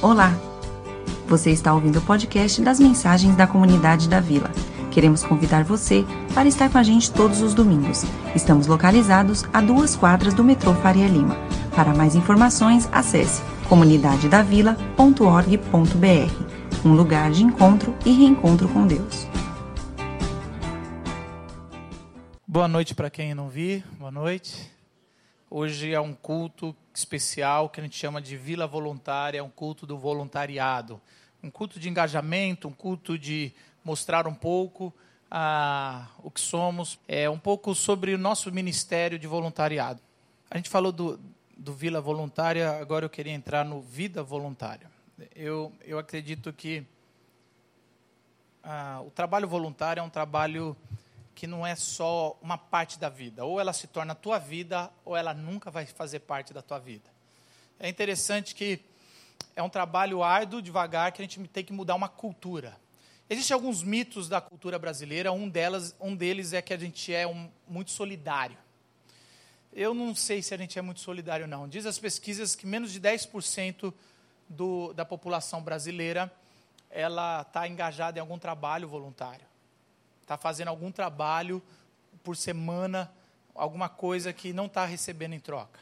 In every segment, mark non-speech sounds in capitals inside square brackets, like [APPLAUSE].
Olá! Você está ouvindo o podcast das mensagens da comunidade da Vila. Queremos convidar você para estar com a gente todos os domingos. Estamos localizados a duas quadras do metrô Faria Lima. Para mais informações, acesse comunidadedavila.org.br um lugar de encontro e reencontro com Deus. Boa noite para quem não vi, boa noite. Hoje é um culto especial que a gente chama de Vila Voluntária, um culto do voluntariado. Um culto de engajamento, um culto de mostrar um pouco ah, o que somos, é um pouco sobre o nosso ministério de voluntariado. A gente falou do, do Vila Voluntária, agora eu queria entrar no Vida Voluntária. Eu, eu acredito que ah, o trabalho voluntário é um trabalho que não é só uma parte da vida. Ou ela se torna a tua vida, ou ela nunca vai fazer parte da tua vida. É interessante que é um trabalho árduo, devagar, que a gente tem que mudar uma cultura. Existem alguns mitos da cultura brasileira, um, delas, um deles é que a gente é um, muito solidário. Eu não sei se a gente é muito solidário, não. Diz as pesquisas que menos de 10% do, da população brasileira está engajada em algum trabalho voluntário está fazendo algum trabalho por semana, alguma coisa que não está recebendo em troca.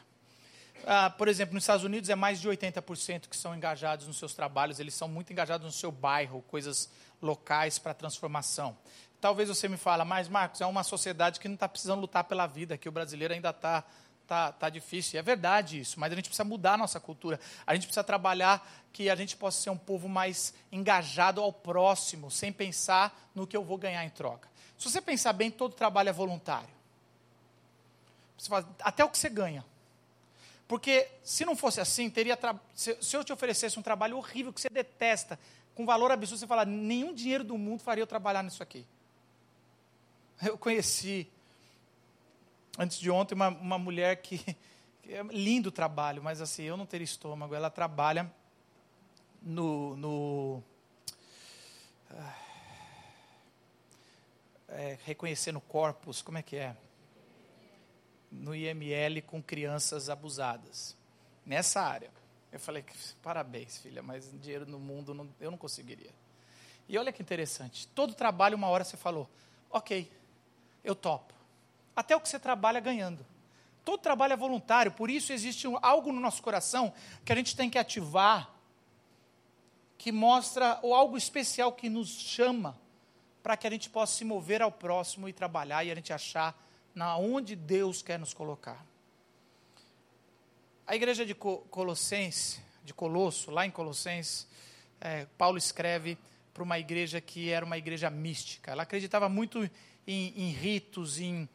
Ah, por exemplo, nos Estados Unidos é mais de 80% que são engajados nos seus trabalhos, eles são muito engajados no seu bairro, coisas locais para transformação. Talvez você me fale, mas Marcos, é uma sociedade que não está precisando lutar pela vida, que o brasileiro ainda está tá, tá difícil. E é verdade isso, mas a gente precisa mudar a nossa cultura. A gente precisa trabalhar que a gente possa ser um povo mais engajado ao próximo, sem pensar no que eu vou ganhar em troca. Se você pensar bem, todo trabalho é voluntário. Fala, até o que você ganha. Porque se não fosse assim, teria se, se eu te oferecesse um trabalho horrível que você detesta, com valor absurdo, você fala, nenhum dinheiro do mundo faria eu trabalhar nisso aqui. Eu conheci antes de ontem, uma, uma mulher que, que, é lindo trabalho, mas assim, eu não teria estômago. Ela trabalha no. no é, reconhecendo corpos, como é que é? No IML com crianças abusadas. Nessa área. Eu falei, parabéns, filha, mas dinheiro no mundo não, eu não conseguiria. E olha que interessante. Todo trabalho, uma hora você falou, ok, eu topo até o que você trabalha ganhando. Todo trabalho é voluntário, por isso existe algo no nosso coração que a gente tem que ativar, que mostra, ou algo especial que nos chama, para que a gente possa se mover ao próximo e trabalhar e a gente achar na onde Deus quer nos colocar. A igreja de Colossenses, de Colosso, lá em Colossenses, é, Paulo escreve para uma igreja que era uma igreja mística. Ela acreditava muito em, em ritos, em,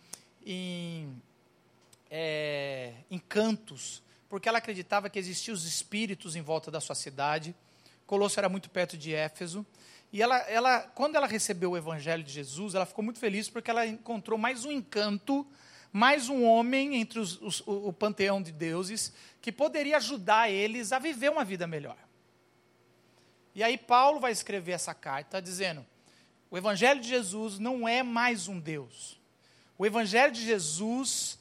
em, é, em cantos, porque ela acreditava que existiam os espíritos em volta da sua cidade. Colosso era muito perto de Éfeso. E ela, ela, quando ela recebeu o evangelho de Jesus, ela ficou muito feliz porque ela encontrou mais um encanto, mais um homem entre os, os, o, o panteão de deuses que poderia ajudar eles a viver uma vida melhor. E aí Paulo vai escrever essa carta dizendo: o evangelho de Jesus não é mais um Deus. O Evangelho de Jesus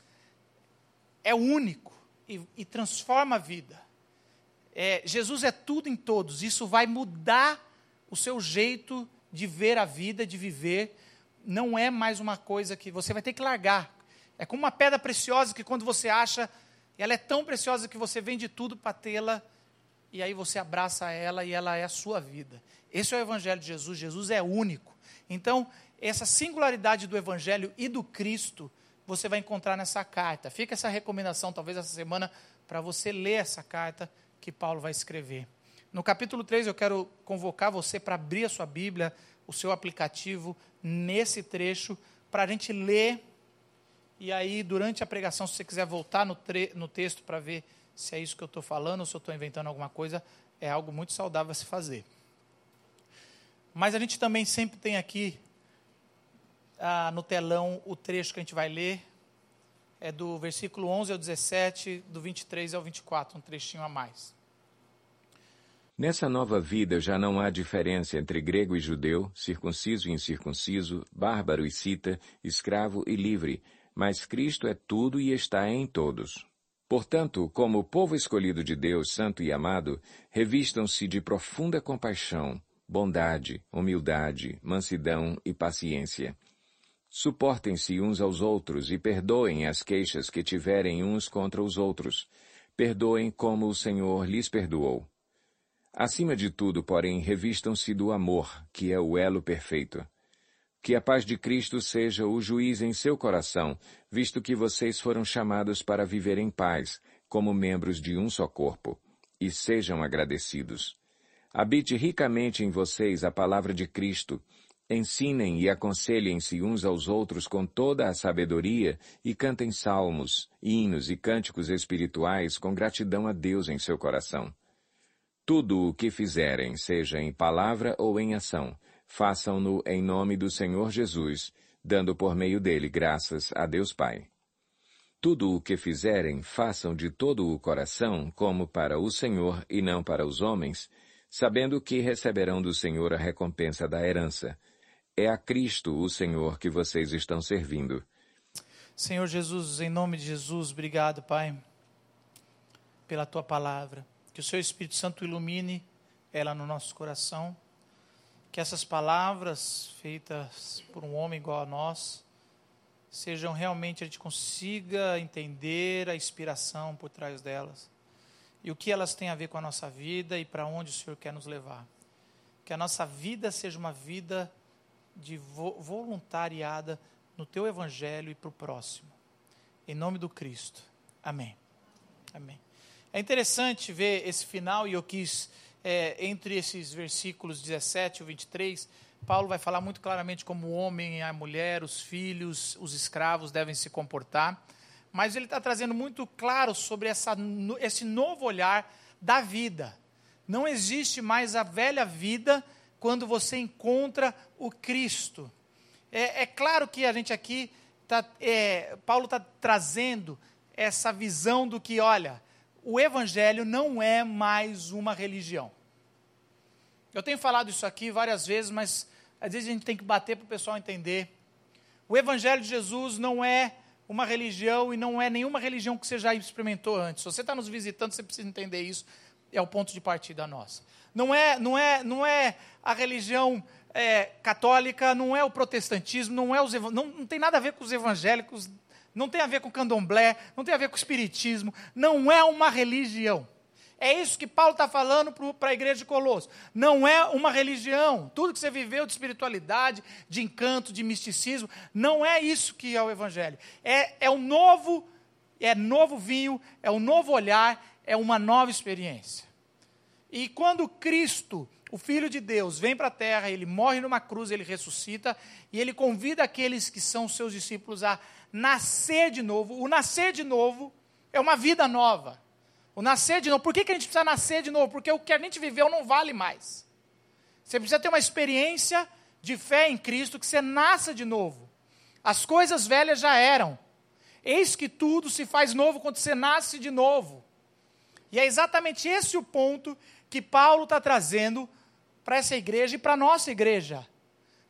é único e, e transforma a vida. É, Jesus é tudo em todos. Isso vai mudar o seu jeito de ver a vida, de viver. Não é mais uma coisa que você vai ter que largar. É como uma pedra preciosa que quando você acha, ela é tão preciosa que você vende tudo para tê-la e aí você abraça ela e ela é a sua vida. Esse é o Evangelho de Jesus. Jesus é único. Então, essa singularidade do Evangelho e do Cristo, você vai encontrar nessa carta. Fica essa recomendação, talvez essa semana, para você ler essa carta que Paulo vai escrever. No capítulo 3, eu quero convocar você para abrir a sua Bíblia, o seu aplicativo, nesse trecho, para a gente ler. E aí, durante a pregação, se você quiser voltar no, no texto para ver se é isso que eu estou falando ou se eu estou inventando alguma coisa, é algo muito saudável a se fazer. Mas a gente também sempre tem aqui ah, no telão o trecho que a gente vai ler. É do versículo 11 ao 17, do 23 ao 24, um trechinho a mais. Nessa nova vida já não há diferença entre grego e judeu, circunciso e incircunciso, bárbaro e cita, escravo e livre, mas Cristo é tudo e está em todos. Portanto, como povo escolhido de Deus, santo e amado, revistam-se de profunda compaixão, bondade, humildade, mansidão e paciência. Suportem-se uns aos outros e perdoem as queixas que tiverem uns contra os outros. Perdoem como o Senhor lhes perdoou. Acima de tudo, porém, revistam-se do amor, que é o elo perfeito. Que a paz de Cristo seja o juiz em seu coração, visto que vocês foram chamados para viver em paz, como membros de um só corpo, e sejam agradecidos. Habite ricamente em vocês a palavra de Cristo. Ensinem e aconselhem-se uns aos outros com toda a sabedoria e cantem salmos, hinos e cânticos espirituais com gratidão a Deus em seu coração. Tudo o que fizerem, seja em palavra ou em ação, façam-no em nome do Senhor Jesus, dando por meio dele graças a Deus Pai. Tudo o que fizerem, façam de todo o coração, como para o Senhor e não para os homens, sabendo que receberão do Senhor a recompensa da herança. É a Cristo, o Senhor, que vocês estão servindo. Senhor Jesus, em nome de Jesus, obrigado, Pai, pela tua palavra. Que o seu Espírito Santo ilumine ela no nosso coração que essas palavras feitas por um homem igual a nós sejam realmente a gente consiga entender a inspiração por trás delas e o que elas têm a ver com a nossa vida e para onde o Senhor quer nos levar. Que a nossa vida seja uma vida de vo voluntariada no teu evangelho e para o próximo. Em nome do Cristo. Amém. Amém. É interessante ver esse final e eu quis é, entre esses versículos 17 e 23, Paulo vai falar muito claramente como o homem, a mulher, os filhos, os escravos devem se comportar. Mas ele está trazendo muito claro sobre essa, esse novo olhar da vida. Não existe mais a velha vida quando você encontra o Cristo. É, é claro que a gente aqui, tá, é, Paulo está trazendo essa visão do que, olha, o Evangelho não é mais uma religião. Eu tenho falado isso aqui várias vezes, mas às vezes a gente tem que bater para o pessoal entender. O Evangelho de Jesus não é uma religião e não é nenhuma religião que você já experimentou antes. Se você está nos visitando, você precisa entender isso. É o ponto de partida nossa. Não é, não é, não é a religião é, católica, não é o protestantismo, não é os não, não tem nada a ver com os evangélicos não tem a ver com candomblé, não tem a ver com espiritismo, não é uma religião. É isso que Paulo está falando para a igreja de Colosso. Não é uma religião. Tudo que você viveu de espiritualidade, de encanto, de misticismo, não é isso que é o Evangelho. É, é um novo, é novo vinho, é um novo olhar, é uma nova experiência. E quando Cristo, o Filho de Deus, vem para a terra, ele morre numa cruz, ele ressuscita, e ele convida aqueles que são seus discípulos a nascer de novo. O nascer de novo é uma vida nova. O nascer de novo. Por que, que a gente precisa nascer de novo? Porque o que a gente viveu não vale mais. Você precisa ter uma experiência de fé em Cristo que você nasça de novo. As coisas velhas já eram. Eis que tudo se faz novo quando você nasce de novo. E é exatamente esse o ponto que Paulo está trazendo para essa igreja e para a nossa igreja.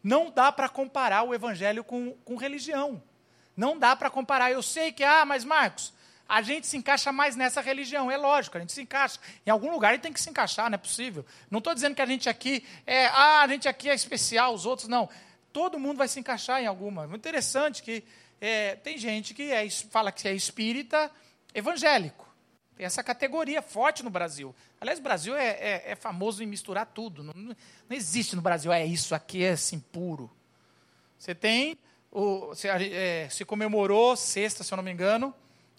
Não dá para comparar o evangelho com, com religião. Não dá para comparar. Eu sei que, ah, mas Marcos, a gente se encaixa mais nessa religião. É lógico, a gente se encaixa. Em algum lugar a gente tem que se encaixar, não é possível. Não estou dizendo que a gente aqui é, ah, a gente aqui é especial, os outros não. Todo mundo vai se encaixar em alguma. Muito interessante que é, tem gente que é, fala que é espírita evangélico. Tem essa categoria forte no Brasil. Aliás, o Brasil é, é, é famoso em misturar tudo. Não, não, existe no Brasil, é isso aqui é assim puro. Você tem o, se, é, se comemorou sexta, se eu não me engano,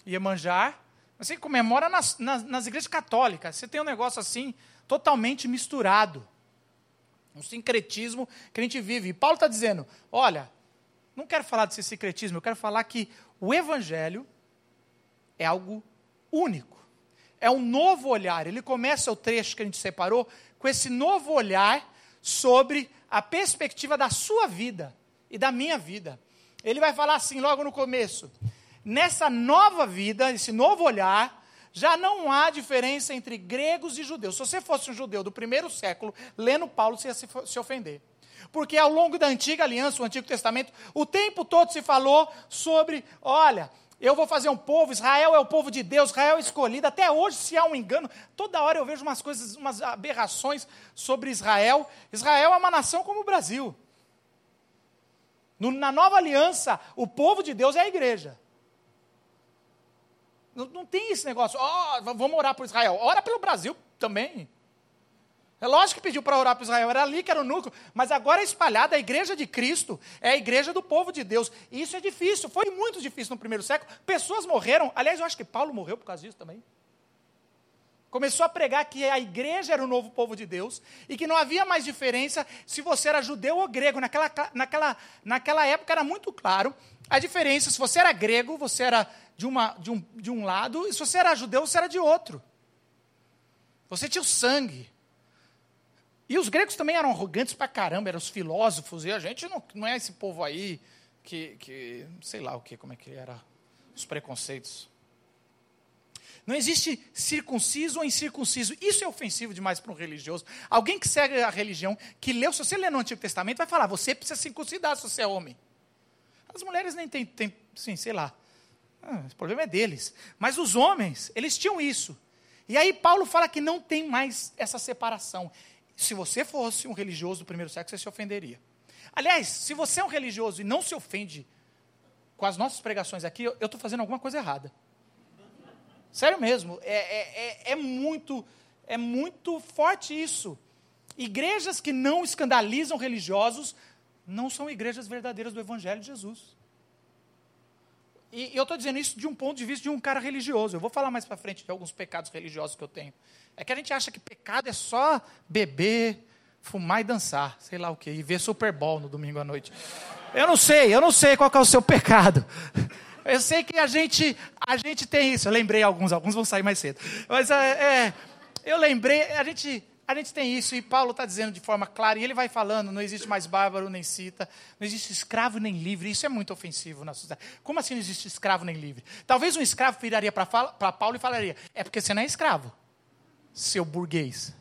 Iemanjá. Você comemora nas, nas, nas igrejas católicas. Você tem um negócio assim, totalmente misturado. Um sincretismo que a gente vive. E Paulo está dizendo: olha, não quero falar desse sincretismo, eu quero falar que o Evangelho é algo único. É um novo olhar. Ele começa o trecho que a gente separou com esse novo olhar sobre a perspectiva da sua vida e da minha vida. Ele vai falar assim logo no começo: nessa nova vida, esse novo olhar, já não há diferença entre gregos e judeus. Se você fosse um judeu do primeiro século, lendo Paulo, você ia se, se ofender. Porque ao longo da antiga aliança, o Antigo Testamento, o tempo todo se falou sobre, olha, Eu vou fazer um povo, Israel é o povo de Deus, Israel é escolhido. Até hoje, se há um engano, toda hora eu vejo umas coisas, umas aberrações sobre Israel. Israel é uma nação como o Brasil. No, na nova aliança, o povo de Deus é a igreja. Não, não tem esse negócio, oh, vamos orar por Israel. Ora pelo Brasil também. É lógico que pediu para orar para Israel, era ali que era o núcleo, mas agora é espalhada, a igreja de Cristo é a igreja do povo de Deus. E isso é difícil, foi muito difícil no primeiro século. Pessoas morreram, aliás, eu acho que Paulo morreu por causa disso também. Começou a pregar que a igreja era o novo povo de Deus e que não havia mais diferença se você era judeu ou grego. Naquela, naquela, naquela época era muito claro a diferença. Se você era grego, você era de, uma, de, um, de um lado, e se você era judeu, você era de outro. Você tinha o sangue. E os gregos também eram arrogantes pra caramba, eram os filósofos, e a gente não, não é esse povo aí que, que, sei lá o que, como é que era, os preconceitos. Não existe circunciso ou incircunciso. Isso é ofensivo demais para um religioso. Alguém que segue a religião, que leu, se você ler no Antigo Testamento, vai falar, você precisa circuncidar se você é homem. As mulheres nem têm, tem, sim, sei lá. Ah, o problema é deles. Mas os homens, eles tinham isso. E aí Paulo fala que não tem mais essa separação. Se você fosse um religioso do primeiro século, você se ofenderia. Aliás, se você é um religioso e não se ofende com as nossas pregações aqui, eu estou fazendo alguma coisa errada. Sério mesmo, é, é, é, é, muito, é muito forte isso. Igrejas que não escandalizam religiosos não são igrejas verdadeiras do Evangelho de Jesus. E eu estou dizendo isso de um ponto de vista de um cara religioso. Eu vou falar mais para frente de alguns pecados religiosos que eu tenho. É que a gente acha que pecado é só beber, fumar e dançar, sei lá o quê, e ver Super Bowl no domingo à noite. Eu não sei, eu não sei qual é o seu pecado. Eu sei que a gente, a gente tem isso. Eu lembrei alguns, alguns vão sair mais cedo. Mas é, é eu lembrei, a gente, a gente tem isso, e Paulo está dizendo de forma clara, e ele vai falando: não existe mais bárbaro nem cita, não existe escravo nem livre. Isso é muito ofensivo na sociedade. Como assim não existe escravo nem livre? Talvez um escravo viraria para Paulo e falaria: é porque você não é escravo seu burguês.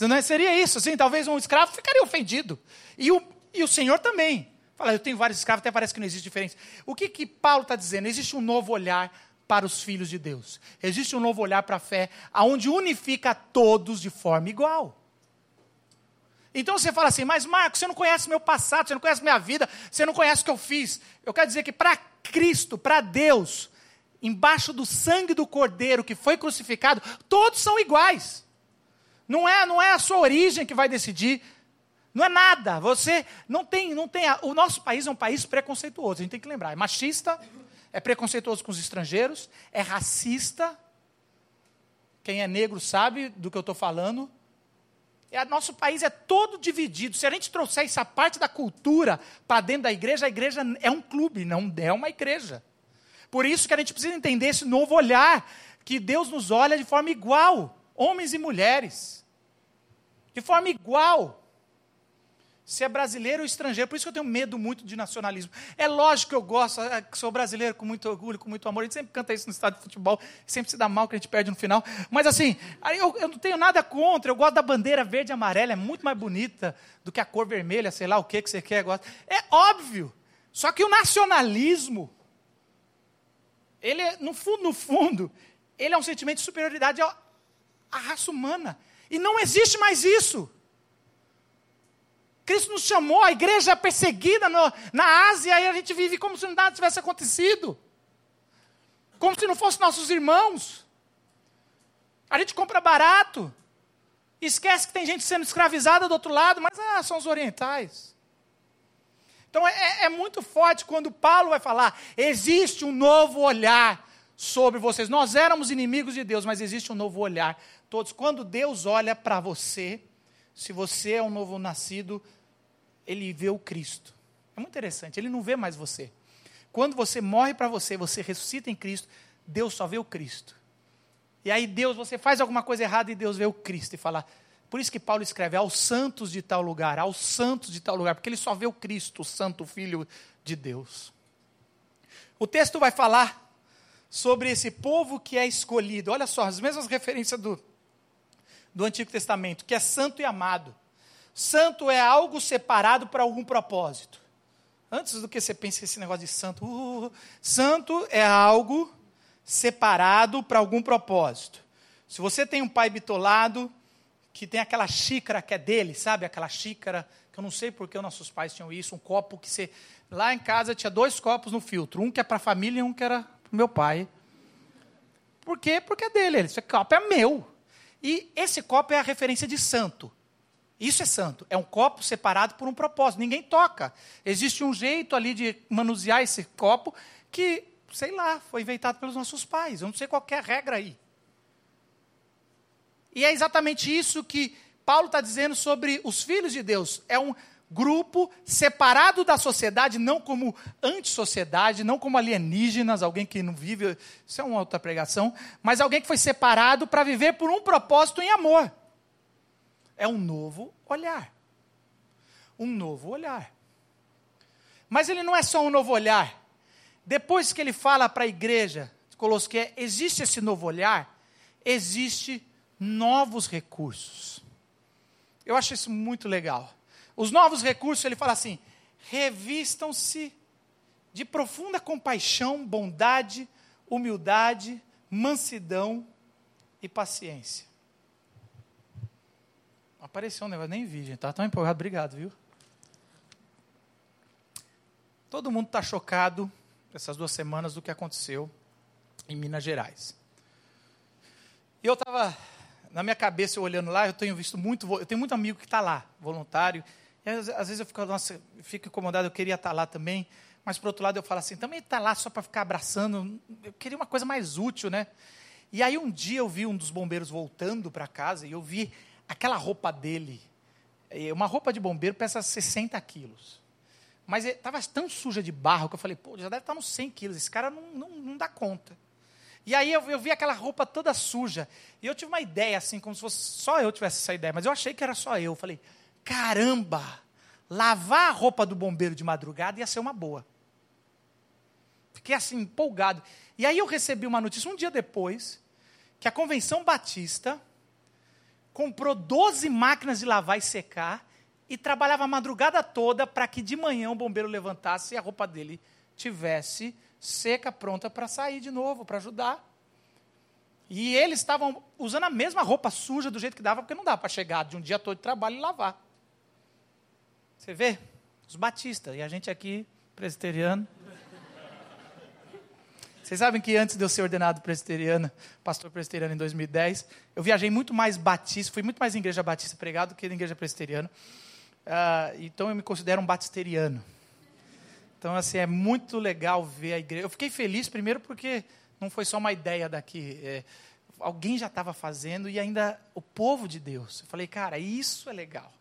Não é? seria isso, assim, talvez um escravo ficaria ofendido. E o, e o Senhor também. Fala, eu tenho vários escravos, até parece que não existe diferença. O que, que Paulo está dizendo? Existe um novo olhar para os filhos de Deus. Existe um novo olhar para a fé, aonde unifica todos de forma igual. Então você fala assim, mas Marcos, você não conhece meu passado, você não conhece minha vida, você não conhece o que eu fiz. Eu quero dizer que para Cristo, para Deus, embaixo do sangue do cordeiro que foi crucificado, todos são iguais. Não é, não é a sua origem que vai decidir. Não é nada. Você não tem, não tem. A, o nosso país é um país preconceituoso. A gente tem que lembrar. É machista, é preconceituoso com os estrangeiros, é racista. Quem é negro sabe do que eu estou falando. É, nosso país é todo dividido. Se a gente trouxer essa parte da cultura para dentro da igreja, a igreja é um clube, não é uma igreja. Por isso que a gente precisa entender esse novo olhar, que Deus nos olha de forma igual, homens e mulheres. De forma igual. Se é brasileiro ou estrangeiro, por isso que eu tenho medo muito de nacionalismo. É lógico que eu gosto, é, sou brasileiro com muito orgulho, com muito amor. A gente sempre canta isso no estádio de futebol, sempre se dá mal que a gente perde no final. Mas assim, eu, eu não tenho nada contra, eu gosto da bandeira verde e amarela, é muito mais bonita do que a cor vermelha, sei lá o que, que você quer. Gosta. É óbvio. Só que o nacionalismo, ele, no fundo, no fundo, ele é um sentimento de superioridade à, à raça humana. E não existe mais isso. Cristo nos chamou, a igreja é perseguida no, na Ásia, e a gente vive como se nada tivesse acontecido. Como se não fossem nossos irmãos. A gente compra barato. Esquece que tem gente sendo escravizada do outro lado, mas ah, são os orientais. Então é, é muito forte quando Paulo vai falar: existe um novo olhar sobre vocês. Nós éramos inimigos de Deus, mas existe um novo olhar. Todos, quando Deus olha para você, se você é um novo nascido, ele vê o Cristo. É muito interessante, ele não vê mais você. Quando você morre para você, você ressuscita em Cristo, Deus só vê o Cristo. E aí Deus, você faz alguma coisa errada e Deus vê o Cristo e fala: por isso que Paulo escreve aos santos de tal lugar, aos santos de tal lugar, porque ele só vê o Cristo, o Santo Filho de Deus. O texto vai falar sobre esse povo que é escolhido. Olha só, as mesmas referências do, do Antigo Testamento, que é santo e amado. Santo é algo separado para algum propósito. Antes do que você pense esse negócio de santo, uh, santo é algo separado para algum propósito. Se você tem um pai bitolado, que tem aquela xícara que é dele, sabe? Aquela xícara, que eu não sei porque os nossos pais tinham isso, um copo que você. Lá em casa tinha dois copos no filtro, um que é para a família e um que era para o meu pai. Por quê? Porque é dele. Esse copo é meu. E esse copo é a referência de santo. Isso é santo. É um copo separado por um propósito. Ninguém toca. Existe um jeito ali de manusear esse copo que, sei lá, foi inventado pelos nossos pais. Eu não sei qual é a regra aí. E é exatamente isso que Paulo está dizendo sobre os filhos de Deus. É um grupo separado da sociedade, não como antissociedade, não como alienígenas, alguém que não vive, isso é uma outra pregação, mas alguém que foi separado para viver por um propósito em amor. É um novo olhar. Um novo olhar. Mas ele não é só um novo olhar. Depois que ele fala para a igreja de Colossos que é, existe esse novo olhar, existe novos recursos. Eu acho isso muito legal. Os novos recursos, ele fala assim: revistam-se de profunda compaixão, bondade, humildade, mansidão e paciência. Apareceu um negócio, nem vi, gente. Estava tão empolgado, obrigado, viu? Todo mundo está chocado essas duas semanas do que aconteceu em Minas Gerais. E eu estava na minha cabeça, eu olhando lá, eu tenho visto muito, eu tenho muito amigo que está lá, voluntário. E às, às, vezes eu fico, nossa, fico incomodado, eu queria estar tá lá também. Mas por outro lado eu falo assim, também está lá só para ficar abraçando. Eu queria uma coisa mais útil, né? E aí um dia eu vi um dos bombeiros voltando para casa e eu vi aquela roupa dele. Uma roupa de bombeiro pesa 60 quilos. Mas estava tão suja de barro que eu falei, pô, já deve estar tá nos 100 quilos. Esse cara não, não, não dá conta. E aí eu, eu, vi aquela roupa toda suja. E eu tive uma ideia, assim, como se fosse só eu tivesse essa ideia. Mas eu achei que era só eu. Falei, caramba, lavar a roupa do bombeiro de madrugada ia ser uma boa. Fiquei assim, empolgado. E aí eu recebi uma notícia um dia depois, que a Convenção Batista comprou 12 máquinas de lavar e secar e trabalhava a madrugada toda para que de manhã o bombeiro levantasse e a roupa dele tivesse seca, pronta para sair de novo, para ajudar. E eles estavam usando a mesma roupa suja do jeito que dava, porque não dá para chegar de um dia todo de trabalho e lavar. Você vê? Os batistas, e a gente aqui, presbiteriano. Vocês sabem que antes de eu ser ordenado presbiteriano, pastor presbiteriano em 2010, eu viajei muito mais batista, fui muito mais em igreja batista pregado do que em igreja presbiteriana. Uh, então eu me considero um batisteriano. Então, assim, é muito legal ver a igreja. Eu fiquei feliz, primeiro, porque não foi só uma ideia daqui. É, alguém já estava fazendo e ainda o povo de Deus. Eu falei, cara, isso é legal.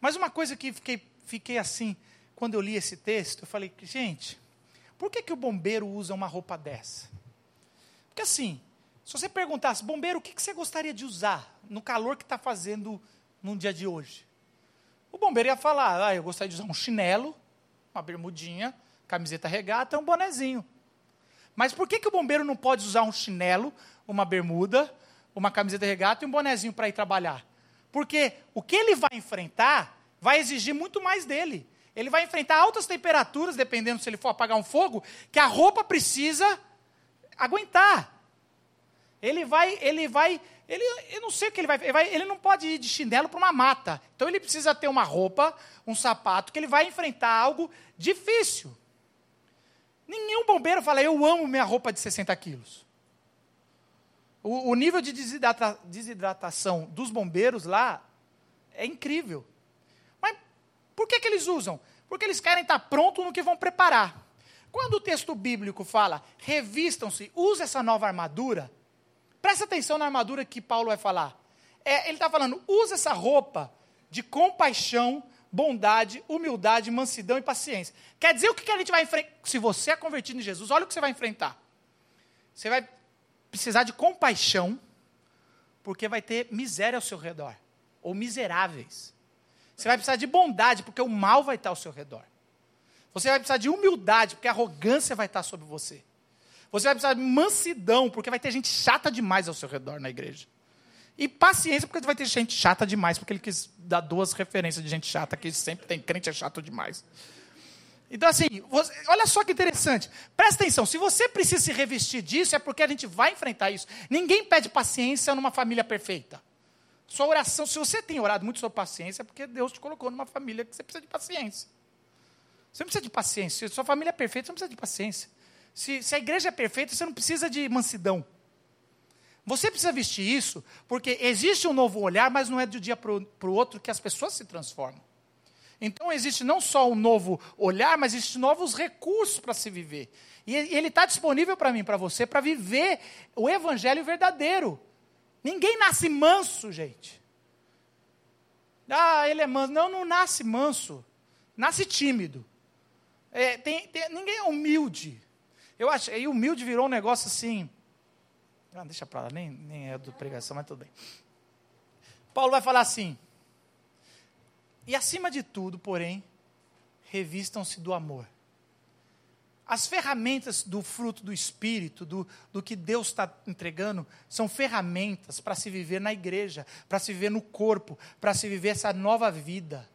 Mas uma coisa que fiquei, fiquei assim, quando eu li esse texto, eu falei, gente, por que, que o bombeiro usa uma roupa dessa? Porque assim, se você perguntasse, bombeiro, o que, que você gostaria de usar no calor que está fazendo no dia de hoje? O bombeiro ia falar, ah, eu gostaria de usar um chinelo, uma bermudinha, camiseta regata, um bonezinho. Mas por que, que o bombeiro não pode usar um chinelo, uma bermuda, uma camiseta regata e um bonezinho para ir trabalhar? Porque o que ele vai enfrentar vai exigir muito mais dele. Ele vai enfrentar altas temperaturas, dependendo se ele for apagar um fogo, que a roupa precisa aguentar. Ele vai, ele vai, ele, eu não sei o que ele vai, ele vai, ele não pode ir de chinelo para uma mata. Então ele precisa ter uma roupa, um sapato que ele vai enfrentar algo difícil. Nenhum bombeiro fala, eu amo minha roupa de 60 quilos. O, o nível de desidrata, desidratação dos bombeiros lá é incrível. Mas por que, que eles usam? Porque eles querem estar prontos no que vão preparar. Quando o texto bíblico fala, revistam-se, use essa nova armadura, presta atenção na armadura que Paulo vai falar. É, ele está falando, use essa roupa de compaixão, bondade, humildade, mansidão e paciência. Quer dizer o que, a gente vai enfrentar? Se você é convertido em Jesus, olha o que você vai enfrentar. Você vai precisar de compaixão, porque vai ter miséria ao seu redor, ou miseráveis. Você vai precisar de bondade, porque o mal vai estar ao seu redor. Você vai precisar de humildade, porque a arrogância vai estar sobre você. Você vai precisar de mansidão, porque vai ter gente chata demais ao seu redor na igreja. E paciência, porque vai ter gente chata demais, porque ele quis dar duas referências de gente chata, que sempre tem crente é chato demais. Então, assim, você, olha só que interessante. Presta atenção, se você precisa se revestir disso, é porque a gente vai enfrentar isso. Ninguém pede paciência numa família perfeita. Sua oração, se você tem orado muito sobre paciência, é porque Deus te colocou numa família que você precisa de paciência. Você não precisa de paciência. Se sua família é perfeita, você não precisa de paciência. Se, se a igreja é perfeita, você não precisa de mansidão. Você precisa vestir isso, porque existe um novo olhar, mas não é de um dia para o outro que as pessoas se transformam. Então existe não só um novo olhar, mas existem novos recursos para se viver. E ele está disponível para mim, para você, para viver o evangelho verdadeiro. Ninguém nasce manso, gente. Ah, ele é manso. Não, não nasce manso. Nasce tímido. É, tem, tem, ninguém é humilde. Eu acho, e humilde virou um negócio assim. Ah, deixa para lá, nem, nem é do pregação, mas tudo bem. Paulo vai falar assim: e acima de tudo, porém, revistam-se do amor. As ferramentas do fruto do Espírito, do, do que Deus está entregando, são ferramentas para se viver na igreja, para se viver no corpo, para se viver essa nova vida.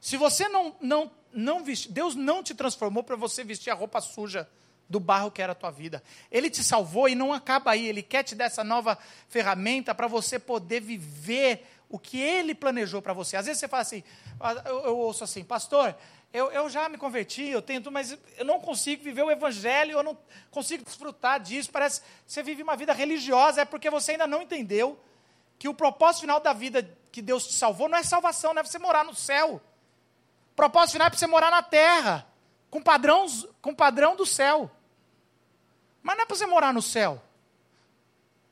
Se você não, não, não vestir, Deus não te transformou para você vestir a roupa suja do barro que era a tua vida. Ele te salvou e não acaba aí, Ele quer te dar essa nova ferramenta para você poder viver o que ele planejou para você. Às vezes você fala assim, ah, eu, eu ouço assim, pastor, eu, eu, já me converti, eu tento, mas eu não consigo viver o evangelho, eu não consigo desfrutar disso. Parece que você vive uma vida religiosa, é porque você ainda não entendeu que o propósito final da vida que Deus te salvou não é salvação, não é você morar no céu. O propósito final é para você morar na terra, com, padrões, com padrão do céu. Mas não é para você morar no céu.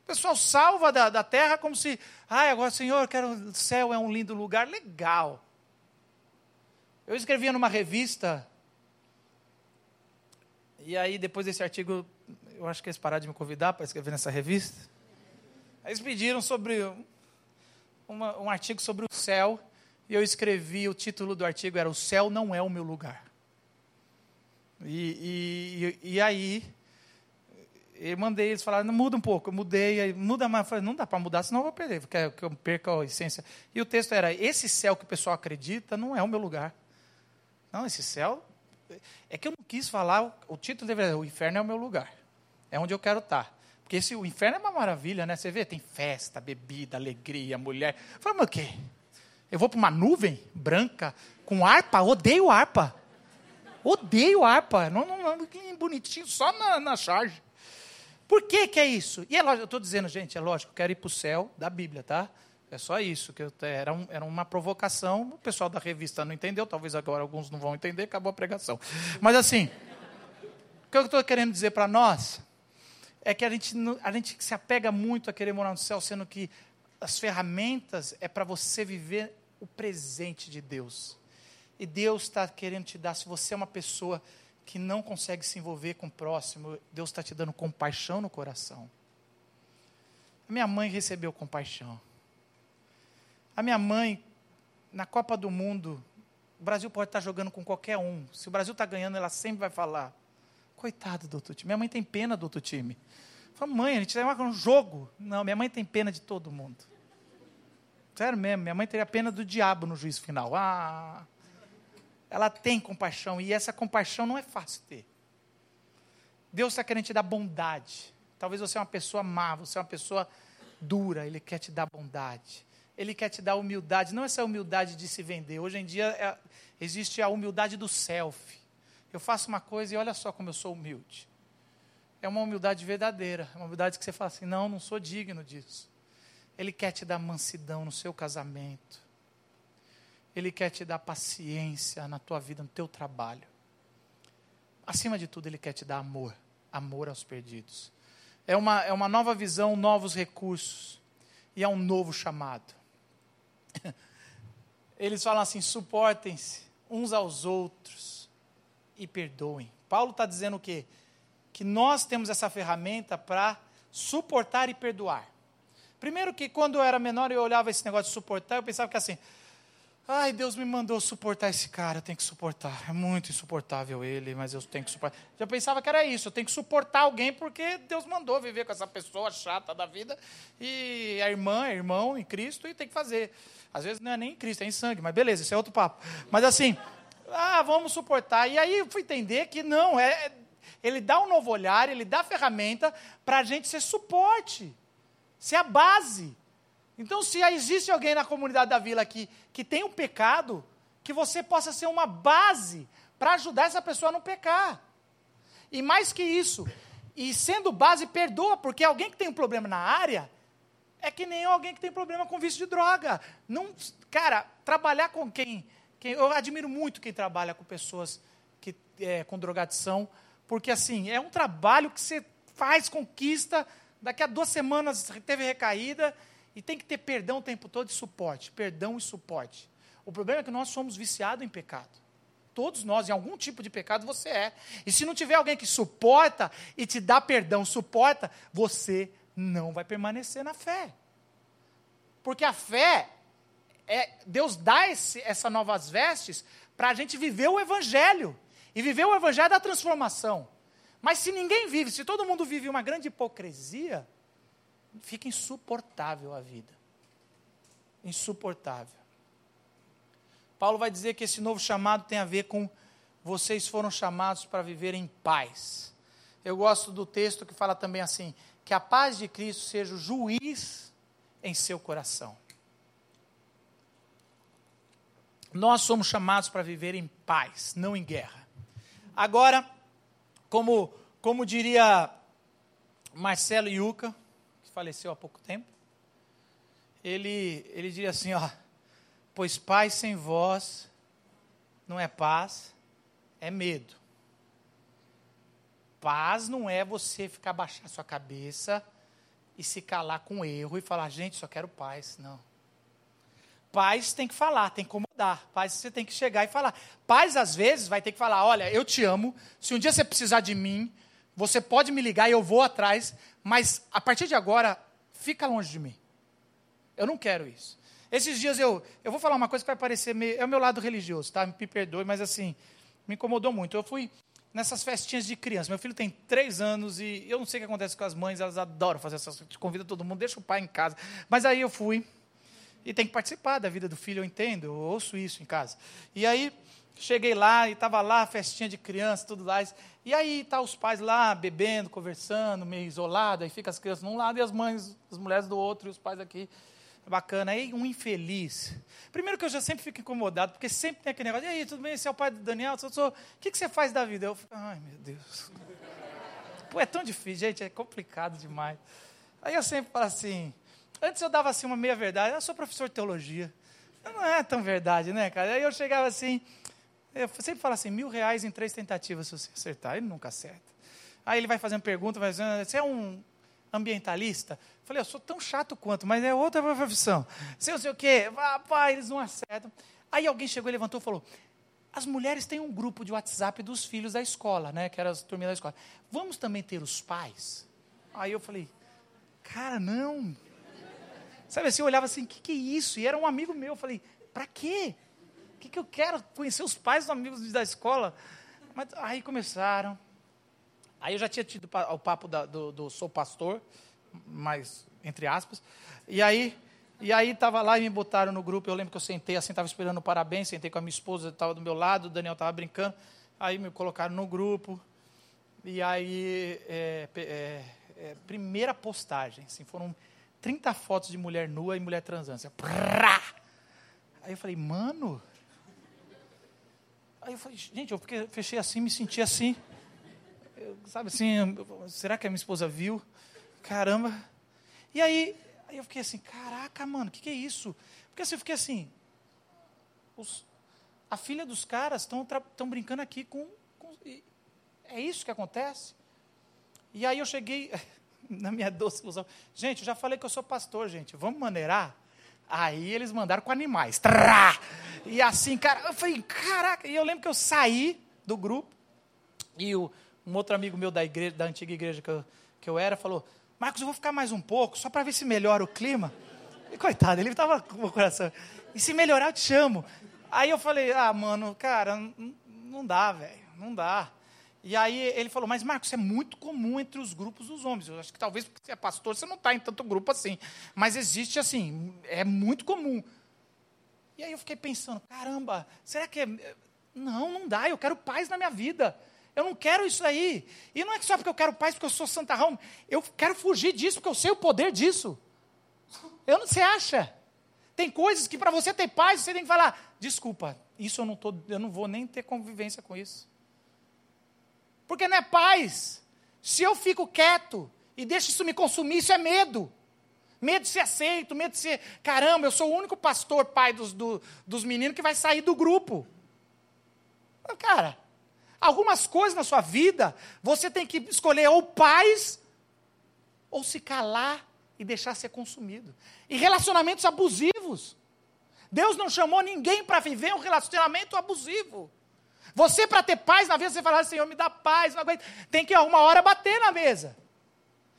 O pessoal salva da, da terra como se, ai, agora, Senhor, quero, o céu é um lindo lugar. Legal. Eu escrevia numa revista, e aí depois desse artigo, eu acho que eles pararam de me convidar para escrever nessa revista. Aí eles pediram sobre uma, um artigo sobre o céu, e eu escrevi, o título do artigo era O Céu Não É o Meu Lugar. E, e, e aí eu mandei, eles falaram, muda um pouco. Eu mudei, aí, muda mais. Eu falei, não dá para mudar, senão eu vou perder, porque eu perca a essência. E o texto era, esse céu que o pessoal acredita não é o meu lugar. Não, esse céu... É que eu não quis falar, o título deveria o inferno é o meu lugar. É onde eu quero estar. Porque esse, o inferno é uma maravilha, né? Você vê, tem festa, bebida, alegria, mulher. Eu falei, mas o quê? Eu vou para uma nuvem branca com harpa? Odeio harpa. Odeio harpa. Não, não, não, bonitinho, só na, na charge. Por que, que é isso? E é lógico, eu estou dizendo, gente, é lógico, quero ir para o céu da Bíblia, tá? É só isso, que eu, era, um, era uma provocação, o pessoal da revista não entendeu, talvez agora alguns não vão entender, acabou a pregação. Mas assim, o que eu estou querendo dizer para nós é que a gente, a gente se apega muito a querer morar no céu, sendo que as ferramentas é para você viver o presente de Deus. E Deus está querendo te dar, se você é uma pessoa que não consegue se envolver com o próximo, Deus está te dando compaixão no coração. A minha mãe recebeu compaixão. A minha mãe, na Copa do Mundo, o Brasil pode estar jogando com qualquer um. Se o Brasil está ganhando, ela sempre vai falar: coitado do outro time. Minha mãe tem pena do outro time. Fala, mãe, a gente vai um jogo. Não, minha mãe tem pena de todo mundo. Sério mesmo, minha mãe teria pena do diabo no juízo final. Ah, ela tem compaixão e essa compaixão não é fácil ter. Deus está querendo te dar bondade. Talvez você é uma pessoa má, você é uma pessoa dura, Ele quer te dar bondade. Ele quer te dar humildade, não essa humildade de se vender. Hoje em dia é, existe a humildade do self. Eu faço uma coisa e olha só como eu sou humilde. É uma humildade verdadeira, é uma humildade que você fala assim: não, não sou digno disso. Ele quer te dar mansidão no seu casamento. Ele quer te dar paciência na tua vida, no teu trabalho. Acima de tudo, Ele quer te dar amor, amor aos perdidos. É uma, é uma nova visão, novos recursos, e é um novo chamado. [LAUGHS] Eles falam assim: suportem-se uns aos outros e perdoem. Paulo está dizendo o quê? Que nós temos essa ferramenta para suportar e perdoar. Primeiro que quando eu era menor eu olhava esse negócio de suportar, eu pensava que assim, Ai, Deus me mandou suportar esse cara, eu tenho que suportar. É muito insuportável ele, mas eu tenho que suportar. Já pensava que era isso, eu tenho que suportar alguém porque Deus mandou viver com essa pessoa chata da vida. E a irmã, é irmão em Cristo e tem que fazer. Às vezes não é nem em Cristo, é em sangue, mas beleza, isso é outro papo. Mas assim, Ah, vamos suportar. E aí eu fui entender que não, é, ele dá um novo olhar, ele dá ferramenta para a gente ser suporte, ser a base. Então, se existe alguém na comunidade da vila aqui que tem um pecado, que você possa ser uma base para ajudar essa pessoa a não pecar. E mais que isso, e sendo base, perdoa, porque alguém que tem um problema na área é que nem alguém que tem problema com vício de droga. Não, cara, trabalhar com quem, quem eu admiro muito quem trabalha com pessoas que é, com drogadição, porque assim é um trabalho que você faz conquista, daqui a duas semanas teve recaída e tem que ter perdão o tempo todo e suporte, perdão e suporte. O problema é que nós somos viciados em pecado. Todos nós, em algum tipo de pecado, você é. E se não tiver alguém que suporta e te dá perdão, suporta, você não vai permanecer na fé. Porque a fé, é, Deus dá esse, essas novas vestes para a gente viver o Evangelho. E viver o Evangelho da transformação. Mas se ninguém vive, se todo mundo vive uma grande hipocrisia, fica insuportável a vida. Insuportável. Paulo vai dizer que esse novo chamado tem a ver com vocês foram chamados para viver em paz. Eu gosto do texto que fala também assim: que a paz de Cristo seja o juiz em seu coração. Nós somos chamados para viver em paz, não em guerra. Agora, como, como diria Marcelo Yuca, faleceu há pouco tempo, ele, ele diria assim: ó, Pois paz sem vós não é paz, é medo. Paz não é você ficar baixar sua cabeça e se calar com erro e falar, gente, só quero paz. Não. Paz tem que falar, tem que incomodar. Paz você tem que chegar e falar. Paz, às vezes, vai ter que falar: olha, eu te amo. Se um dia você precisar de mim, você pode me ligar e eu vou atrás. Mas a partir de agora, fica longe de mim. Eu não quero isso. Esses dias eu, eu vou falar uma coisa que vai parecer meio, é o meu lado religioso, tá? Me perdoe, mas assim, me incomodou muito. Eu fui nessas festinhas de criança. Meu filho tem três anos e eu não sei o que acontece com as mães, elas adoram fazer essas convida todo mundo, deixa o pai em casa. Mas aí eu fui e tem que participar da vida do filho, eu entendo, eu ouço isso em casa. E aí cheguei lá e estava lá, festinha de criança, tudo lá. E aí tá os pais lá bebendo, conversando, meio isolado, aí fica as crianças num lado e as mães, as mulheres do outro e os pais aqui bacana. Aí um infeliz. Primeiro que eu já sempre fico incomodado, porque sempre tem aquele negócio, e aí, tudo bem, você é o pai do Daniel? Sou, o que, que você faz da vida? Eu fico, ai meu Deus. [LAUGHS] Pô, é tão difícil, gente, é complicado demais. Aí eu sempre falo assim, antes eu dava assim uma meia verdade, eu sou professor de teologia. Não é tão verdade, né, cara? Aí eu chegava assim, eu sempre falo assim, mil reais em três tentativas se você acertar. Ele nunca acerta. Aí ele vai fazendo pergunta, vai dizendo, você é um ambientalista? Falei, eu sou tão chato quanto, mas é outra profissão. Sei não sei o quê, pai, eles não acertam. Aí alguém chegou e levantou e falou: as mulheres têm um grupo de WhatsApp dos filhos da escola, né? Que eram as turminhas da escola. Vamos também ter os pais? Aí eu falei, cara, não. Sabe assim, eu olhava assim, o que, que é isso? E era um amigo meu. Eu falei, para quê? Que, que eu quero? Conhecer os pais dos amigos da escola? Mas aí começaram. Aí eu já tinha tido o papo da, do, do Sou Pastor mais entre aspas. E aí, e aí estava lá e me botaram no grupo. Eu lembro que eu sentei assim, estava esperando o parabéns, sentei com a minha esposa, estava do meu lado, o Daniel estava brincando. Aí me colocaram no grupo. E aí, é, é, é, primeira postagem, assim, foram 30 fotos de mulher nua e mulher transando. Assim, aí eu falei, mano. Aí eu falei, gente, eu fiquei, fechei assim, me senti assim. Eu, sabe assim, será que a minha esposa viu? caramba. E aí, aí eu fiquei assim, caraca, mano, o que, que, é isso? Porque assim, eu fiquei assim, os, a filha dos caras estão brincando aqui com, com. É isso que acontece? E aí eu cheguei, [LAUGHS] na minha doce ilusão, gente, eu já falei que eu sou pastor, gente, vamos maneirar? Aí eles mandaram com animais. Trá! E assim, cara, eu falei, caraca, e eu lembro que eu saí do grupo, e o, um outro amigo meu da igreja, da antiga igreja que eu, que eu era, falou, Marcos, eu vou ficar mais um pouco, só para ver se melhora o clima. E coitado, ele estava com o coração. E se melhorar, eu te chamo. Aí eu falei, ah, mano, cara, não dá, velho, não dá. E aí ele falou, mas Marcos, é muito comum entre os grupos dos homens. Eu acho que talvez porque você é pastor, você não está em tanto grupo assim. Mas existe assim, é muito comum. E aí eu fiquei pensando, caramba, será que é, Não, não dá, eu quero paz na minha vida. Eu não quero isso aí. E não é só porque eu quero paz, porque eu sou santarrão. Eu quero fugir disso, porque eu sei o poder disso. [LAUGHS] Eu não, você acha? Tem coisas que para você ter paz, você tem que falar, desculpa, isso eu não, tô, eu não vou nem ter convivência com isso. Porque não é paz. Se eu fico quieto e deixo isso me consumir, isso é medo. Medo de ser aceito, medo de ser, caramba, eu sou o único pastor, pai dos, do, dos meninos que vai sair do grupo. Cara, algumas coisas na sua vida, você tem que escolher ou paz, ou se calar e deixar ser consumido. E relacionamentos abusivos. Deus não chamou ninguém para viver um relacionamento abusivo. Você, para ter paz na vida, você fala, Senhor, me dá paz, não aguento. Tem que, uma hora, bater na mesa.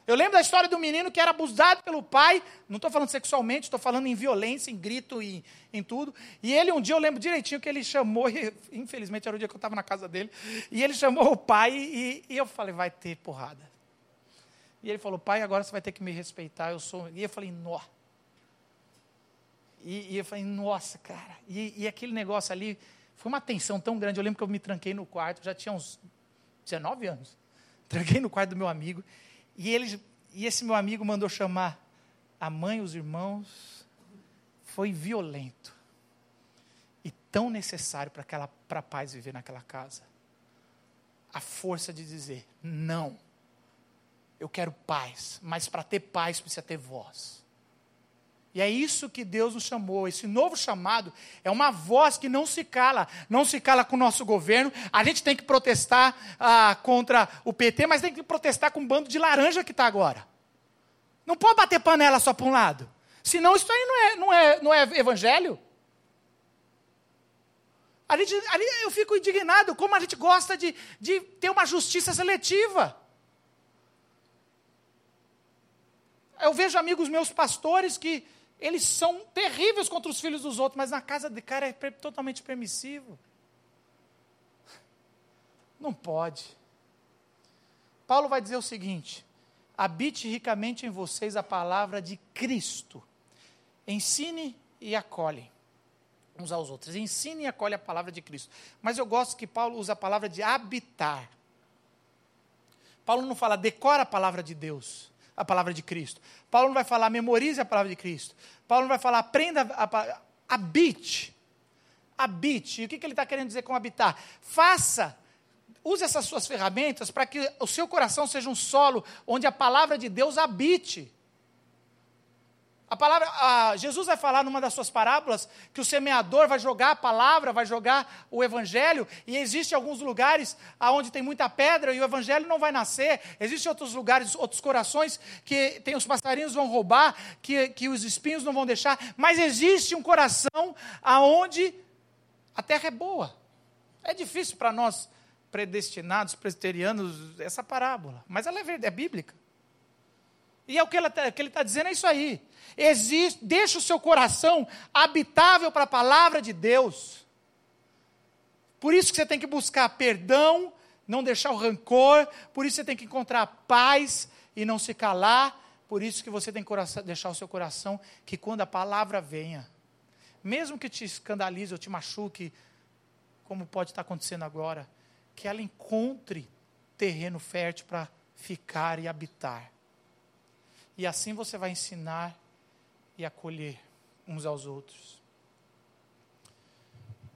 Eu lembro da história do menino que era abusado pelo pai, não estou falando sexualmente, estou falando em violência, em grito e em tudo. E ele, um dia, eu lembro direitinho que ele chamou, [LAUGHS] e, infelizmente era o dia que eu estava na casa dele, e ele chamou o pai e, e, eu falei, vai ter porrada. E ele falou, pai, agora você vai ter que me respeitar, eu sou. E eu falei, nó. E, e eu falei, nossa, cara. E aquele negócio ali, foi uma tensão tão grande. Eu lembro que eu me tranquei no quarto, já tinha uns 19 anos. Tranquei no quarto do meu amigo. E, ele, e esse meu amigo mandou chamar a mãe, os irmãos. Foi violento. E tão necessário para a paz viver naquela casa. A força de dizer: não. Eu quero paz, mas para ter paz precisa ter voz. E é isso que Deus nos chamou. Esse novo chamado é uma voz que não se cala. Não se cala com o nosso governo. A gente tem que protestar ah, contra o PT, mas tem que protestar com o bando de laranja que está agora. Não pode bater panela só para um lado. Senão isso aí não é, não é, não é evangelho. A gente, eu fico indignado como a gente gosta de, de ter uma justiça seletiva. Eu vejo amigos meus pastores que eles são terríveis contra os filhos dos outros, mas na casa de cara é totalmente permissivo. Não pode. Paulo vai dizer o seguinte: habite ricamente em vocês a palavra de Cristo. Ensine e acolhe uns aos outros. Ensine e acolhe a palavra de Cristo. Mas eu gosto que Paulo usa a palavra de habitar. Paulo não fala decora a palavra de Deus a palavra de Cristo. Paulo não vai falar memorize a palavra de Cristo. Paulo não vai falar aprenda a palavra. Habite. Habite. E o que, que ele está querendo dizer com habitar? Faça. Use essas suas ferramentas para que o seu coração seja um solo onde a palavra de Deus habite. A palavra, a, Jesus vai falar numa das suas parábolas que o semeador vai jogar a palavra, vai jogar o evangelho, e existem alguns lugares onde tem muita pedra e o evangelho não vai nascer. Existem outros lugares, outros corações que tem os passarinhos vão roubar, que, que os espinhos não vão deixar, mas existe um coração aonde a terra é boa. É difícil para nós predestinados, presbiterianos, essa parábola, mas ela é, é bíblica. E é o que, tá, ele está dizendo, é isso aí. Existe, deixa o seu coração habitável para a palavra de Deus. Por isso que você tem que buscar perdão, não deixar o rancor, por isso você tem que encontrar paz e não se calar, por isso que você tem que deixar o seu coração que quando a palavra venha, mesmo que te escandalize ou te machuque, como pode estar acontecendo agora, que ela encontre terreno fértil para ficar e habitar. E assim você vai ensinar e acolher uns aos outros.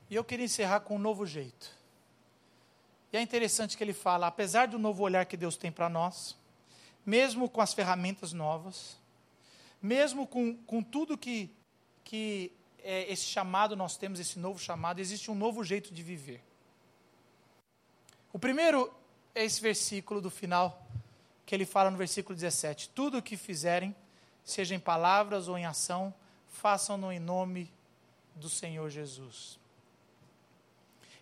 E eu queria encerrar com um novo jeito. E é interessante que ele fala, apesar do novo olhar que Deus tem para nós, mesmo com as ferramentas novas, mesmo com, com tudo que, que é, esse chamado nós temos, esse novo chamado, existe um novo jeito de viver. O primeiro é esse versículo do final, que ele fala no versículo 17: Tudo o que fizerem, seja em palavras ou em ação, façam-no em nome do Senhor Jesus.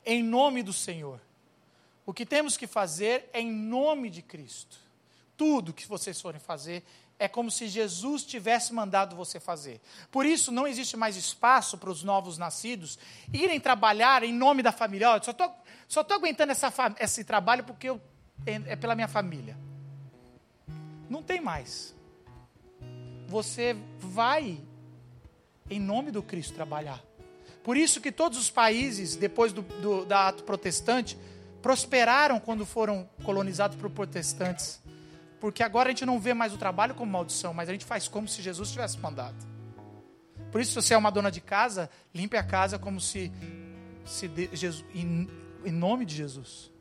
Em nome do Senhor. O que temos que fazer é em nome de Cristo. Tudo que vocês forem fazer é como se Jesus tivesse mandado você fazer. Por isso, não existe mais espaço para os novos nascidos irem trabalhar em nome da família. Olha, só estou aguentando essa, esse trabalho porque eu, é, é pela minha família. Não tem mais você vai, em nome do Cristo, trabalhar. Por isso que todos os países, depois do, do da ato protestante, prosperaram quando foram colonizados por protestantes. Porque agora a gente não vê mais o trabalho como maldição, mas a gente faz como se Jesus tivesse mandado. Por isso, se você é uma dona de casa, limpe a casa como se, se de, Jesus, em, em nome de Jesus.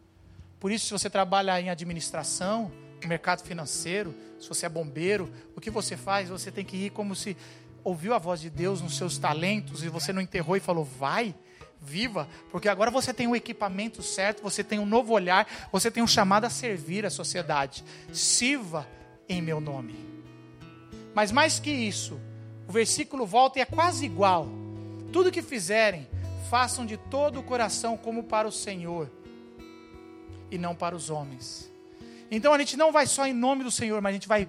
Por isso, se você trabalha em administração, mercado financeiro, se você é bombeiro, o que você faz? Você tem que ir como se ouviu a voz de Deus nos seus talentos e você não enterrou e falou, vai, viva, porque agora você tem o equipamento certo, você tem um novo olhar, você tem um chamado a servir a sociedade. Sirva em meu nome. Mas mais que isso, o versículo volta e é quase igual. Tudo que fizerem, façam de todo o coração como para o Senhor e não para os homens. Então a gente não vai só em nome do Senhor, mas a gente vai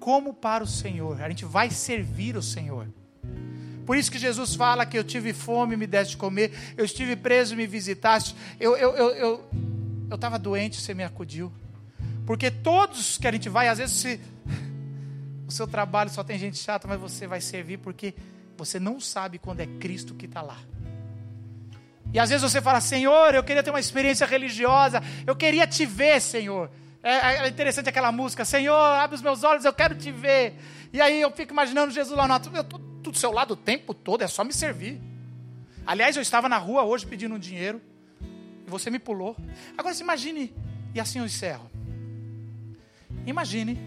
como para o Senhor. A gente vai servir o Senhor. Por isso que Jesus fala que eu tive fome, me deste de comer, eu estive preso, me visitaste, eu eu eu eu eu estava doente, você me acudiu. Porque todos que a gente vai, às vezes se, o seu trabalho só tem gente chata, mas você vai servir porque você não sabe quando é Cristo que está lá. E às vezes você fala, Senhor, eu queria ter uma experiência religiosa, eu queria te ver, Senhor. É, é interessante aquela música, Senhor, abre os meus olhos, eu quero te ver. E aí eu fico imaginando Jesus lá no alto, eu estou do seu lado o tempo todo, é só me servir. Aliás, eu estava na rua hoje pedindo um dinheiro, e você me pulou. Agora se imagine, e assim eu encerro. Imagine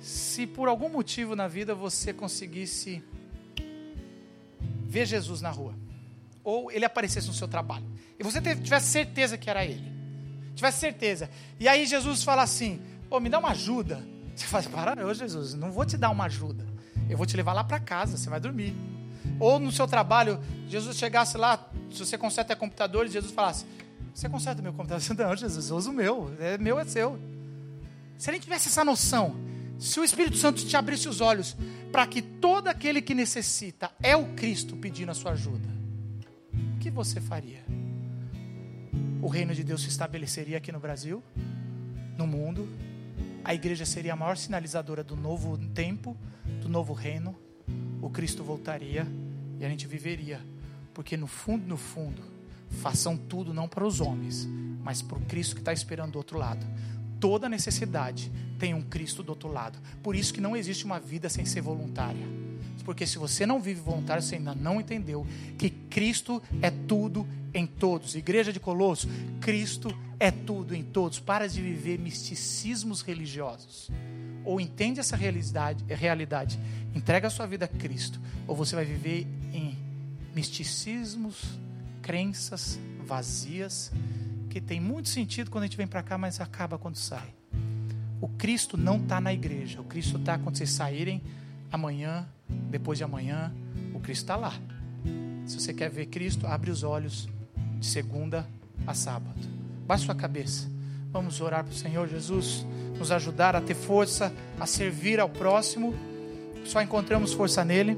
se por algum motivo na vida você conseguisse ver Jesus na rua ou ele aparecesse no seu trabalho. E você tivesse certeza que era ele. Tivesse certeza. E aí Jesus fala assim: Ô, me dá uma ajuda. Você fala, para, ô Jesus, não vou te dar uma ajuda. Eu vou te levar lá para casa, você vai dormir. Ou no seu trabalho, Jesus chegasse lá, se você conserta computadores, Jesus falasse: Você conserta meu computador? [LAUGHS] Não, Jesus, eu uso o meu. É meu, é seu. Se gente tivesse essa noção, se o Espírito Santo te abrisse os olhos para que todo aquele que necessita é o Cristo pedindo a sua ajuda, que você faria? O reino de Deus se estabeleceria aqui no Brasil, no mundo. A igreja seria a maior sinalizadora do novo tempo, do novo reino. O Cristo voltaria e a gente viveria. Porque no fundo, no fundo, façam tudo não para os homens, mas para o Cristo que está esperando do outro lado. Toda necessidade tem um Cristo do outro lado. Por isso que não existe uma vida sem ser voluntária. Porque se você não vive voluntário, você ainda não entendeu que Cristo é tudo em todos. Igreja de Colosso, Cristo é tudo em todos. Para de viver misticismos religiosos. Ou entende essa realidade, realidade, entrega a sua vida a Cristo, ou você vai viver em misticismos, crenças vazias, que tem muito sentido quando a gente vem para cá, mas acaba quando sai. O Cristo não está na igreja, o Cristo está quando vocês saírem amanhã, depois de amanhã, o Cristo está lá. Se você quer ver Cristo, abre os olhos de segunda a sábado. Baixe sua cabeça. Vamos orar para o Senhor Jesus nos ajudar a ter força, a servir ao próximo. Só encontramos força nele.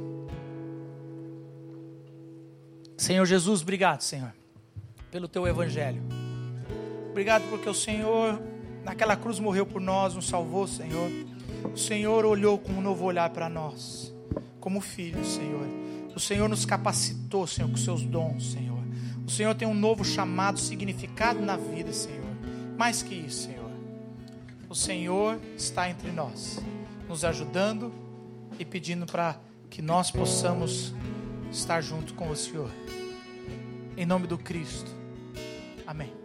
Senhor Jesus, obrigado, Senhor, pelo teu evangelho. Obrigado porque o Senhor naquela cruz morreu por nós, nos salvou, Senhor. O Senhor olhou com um novo olhar para nós, como filhos, Senhor. O Senhor nos capacitou, Senhor, com seus dons, Senhor. O Senhor tem um novo chamado, significado na vida, Senhor. Mais que isso, Senhor. O Senhor está entre nós, nos ajudando e pedindo para que nós possamos estar junto com o Senhor. Em nome do Cristo. Amém.